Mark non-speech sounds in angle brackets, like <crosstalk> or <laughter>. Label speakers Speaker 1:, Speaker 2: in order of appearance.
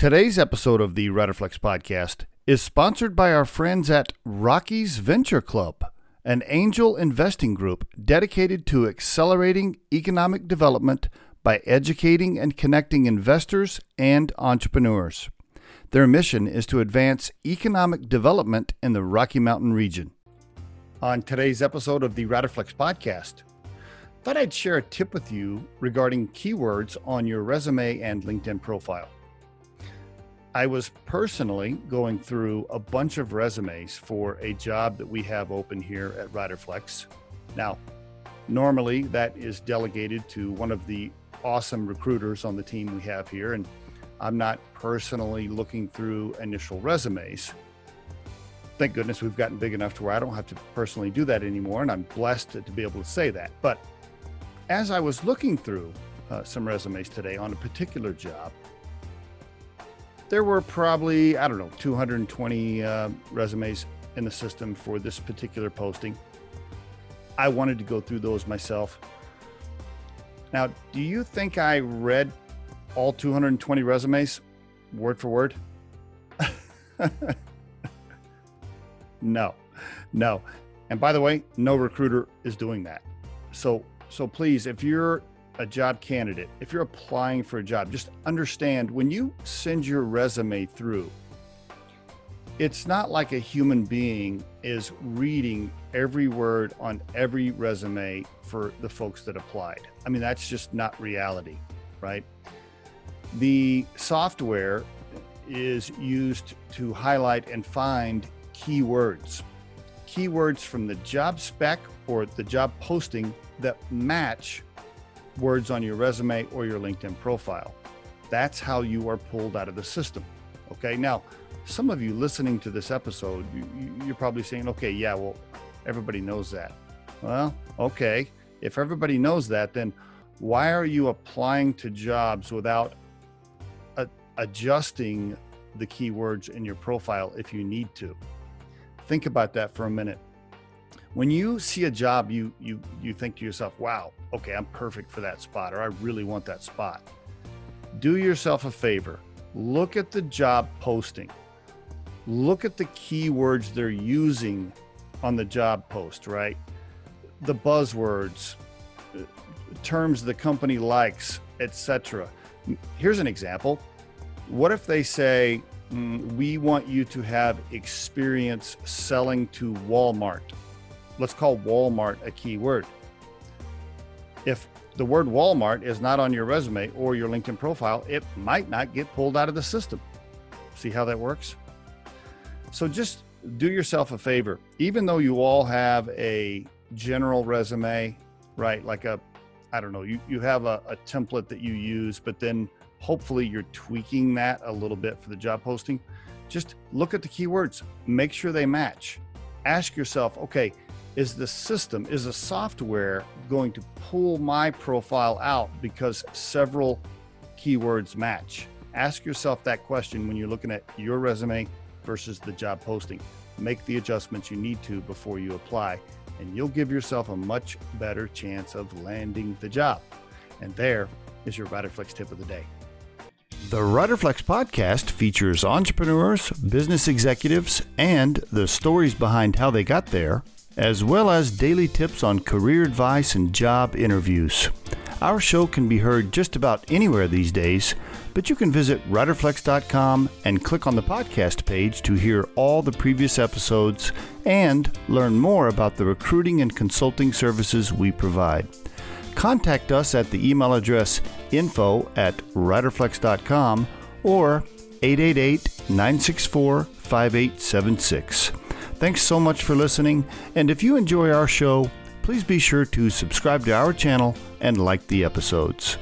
Speaker 1: Today's episode of the Riderflex podcast is sponsored by our friends at Rockies Venture Club, an angel investing group dedicated to accelerating economic development by educating and connecting investors and entrepreneurs. Their mission is to advance economic development in the Rocky Mountain region. On today's episode of the Riderflex podcast, thought I'd share a tip with you regarding keywords on your resume and LinkedIn profile. I was personally going through a bunch of resumes for a job that we have open here at Riderflex. Now, normally that is delegated to one of the awesome recruiters on the team we have here, and I'm not personally looking through initial resumes. Thank goodness we've gotten big enough to where I don't have to personally do that anymore, and I'm blessed to, be able to say that. But as I was looking through uh, some resumes today on a particular job, there were probably, I don't know, 220 uh, resumes in the system for this particular posting. I wanted to go through those myself. Now, do you think I read all 220 resumes word for word? <laughs> no, no. And by the way, no recruiter is doing that. So, so please, if you're a job candidate, if you're applying for a job, just understand when you send your resume through, it's not like a human being is reading every word on every resume for the folks that applied. I mean, that's just not reality, right? The software is used to highlight and find keywords, keywords from the job spec or the job posting that match words on your resume or your LinkedIn profile. That's how you are pulled out of the system. Okay. Now, some of you listening to this episode, you, are probably saying, okay, yeah, well, everybody knows that. Well, okay. If everybody knows that, then why are you applying to jobs without a, adjusting the keywords in your profile if you need to? Think about that for a minute when you see a job you you you think to yourself wow okay i'm perfect for that spot or i really want that spot. Do yourself a favor. Look at the job posting. Look at the keywords they're using on the job post right? The buzzwords terms the company likes etc here's an example. What if they say mm, we want you to have experience selling to walmart let's call Walmart a keyword. If the word Walmart is not on your resume or your LinkedIn profile, it might not get pulled out of the system. See how that works? So just do yourself a favor. Even though you all have a general resume, right? Like a, I don't know, you, you have a, a template that you use, but then hopefully you're tweaking that a little bit for the job posting. Just look at the keywords, make sure they match. Ask yourself, okay, is the system, is the software going to pull my profile out because several keywords match? Ask yourself that question when you're looking at your resume versus the job posting. Make the adjustments you need to before you apply, and you'll give yourself a much better chance of landing the job. And there is your Riderflex tip of the day. The Riderflex podcast features entrepreneurs, business executives, and the stories behind how they got there as well as daily tips on career advice and job interviews. Our show can be heard just about anywhere these days, but you can visit riderflex.com and click on the podcast page to hear all the previous episodes and learn more about the recruiting and consulting services we provide. Contact us at the email address info at riderflex.com or 888 964 5876. Thanks so much for listening, and if you enjoy our show, please be sure to subscribe to our channel and like the episodes.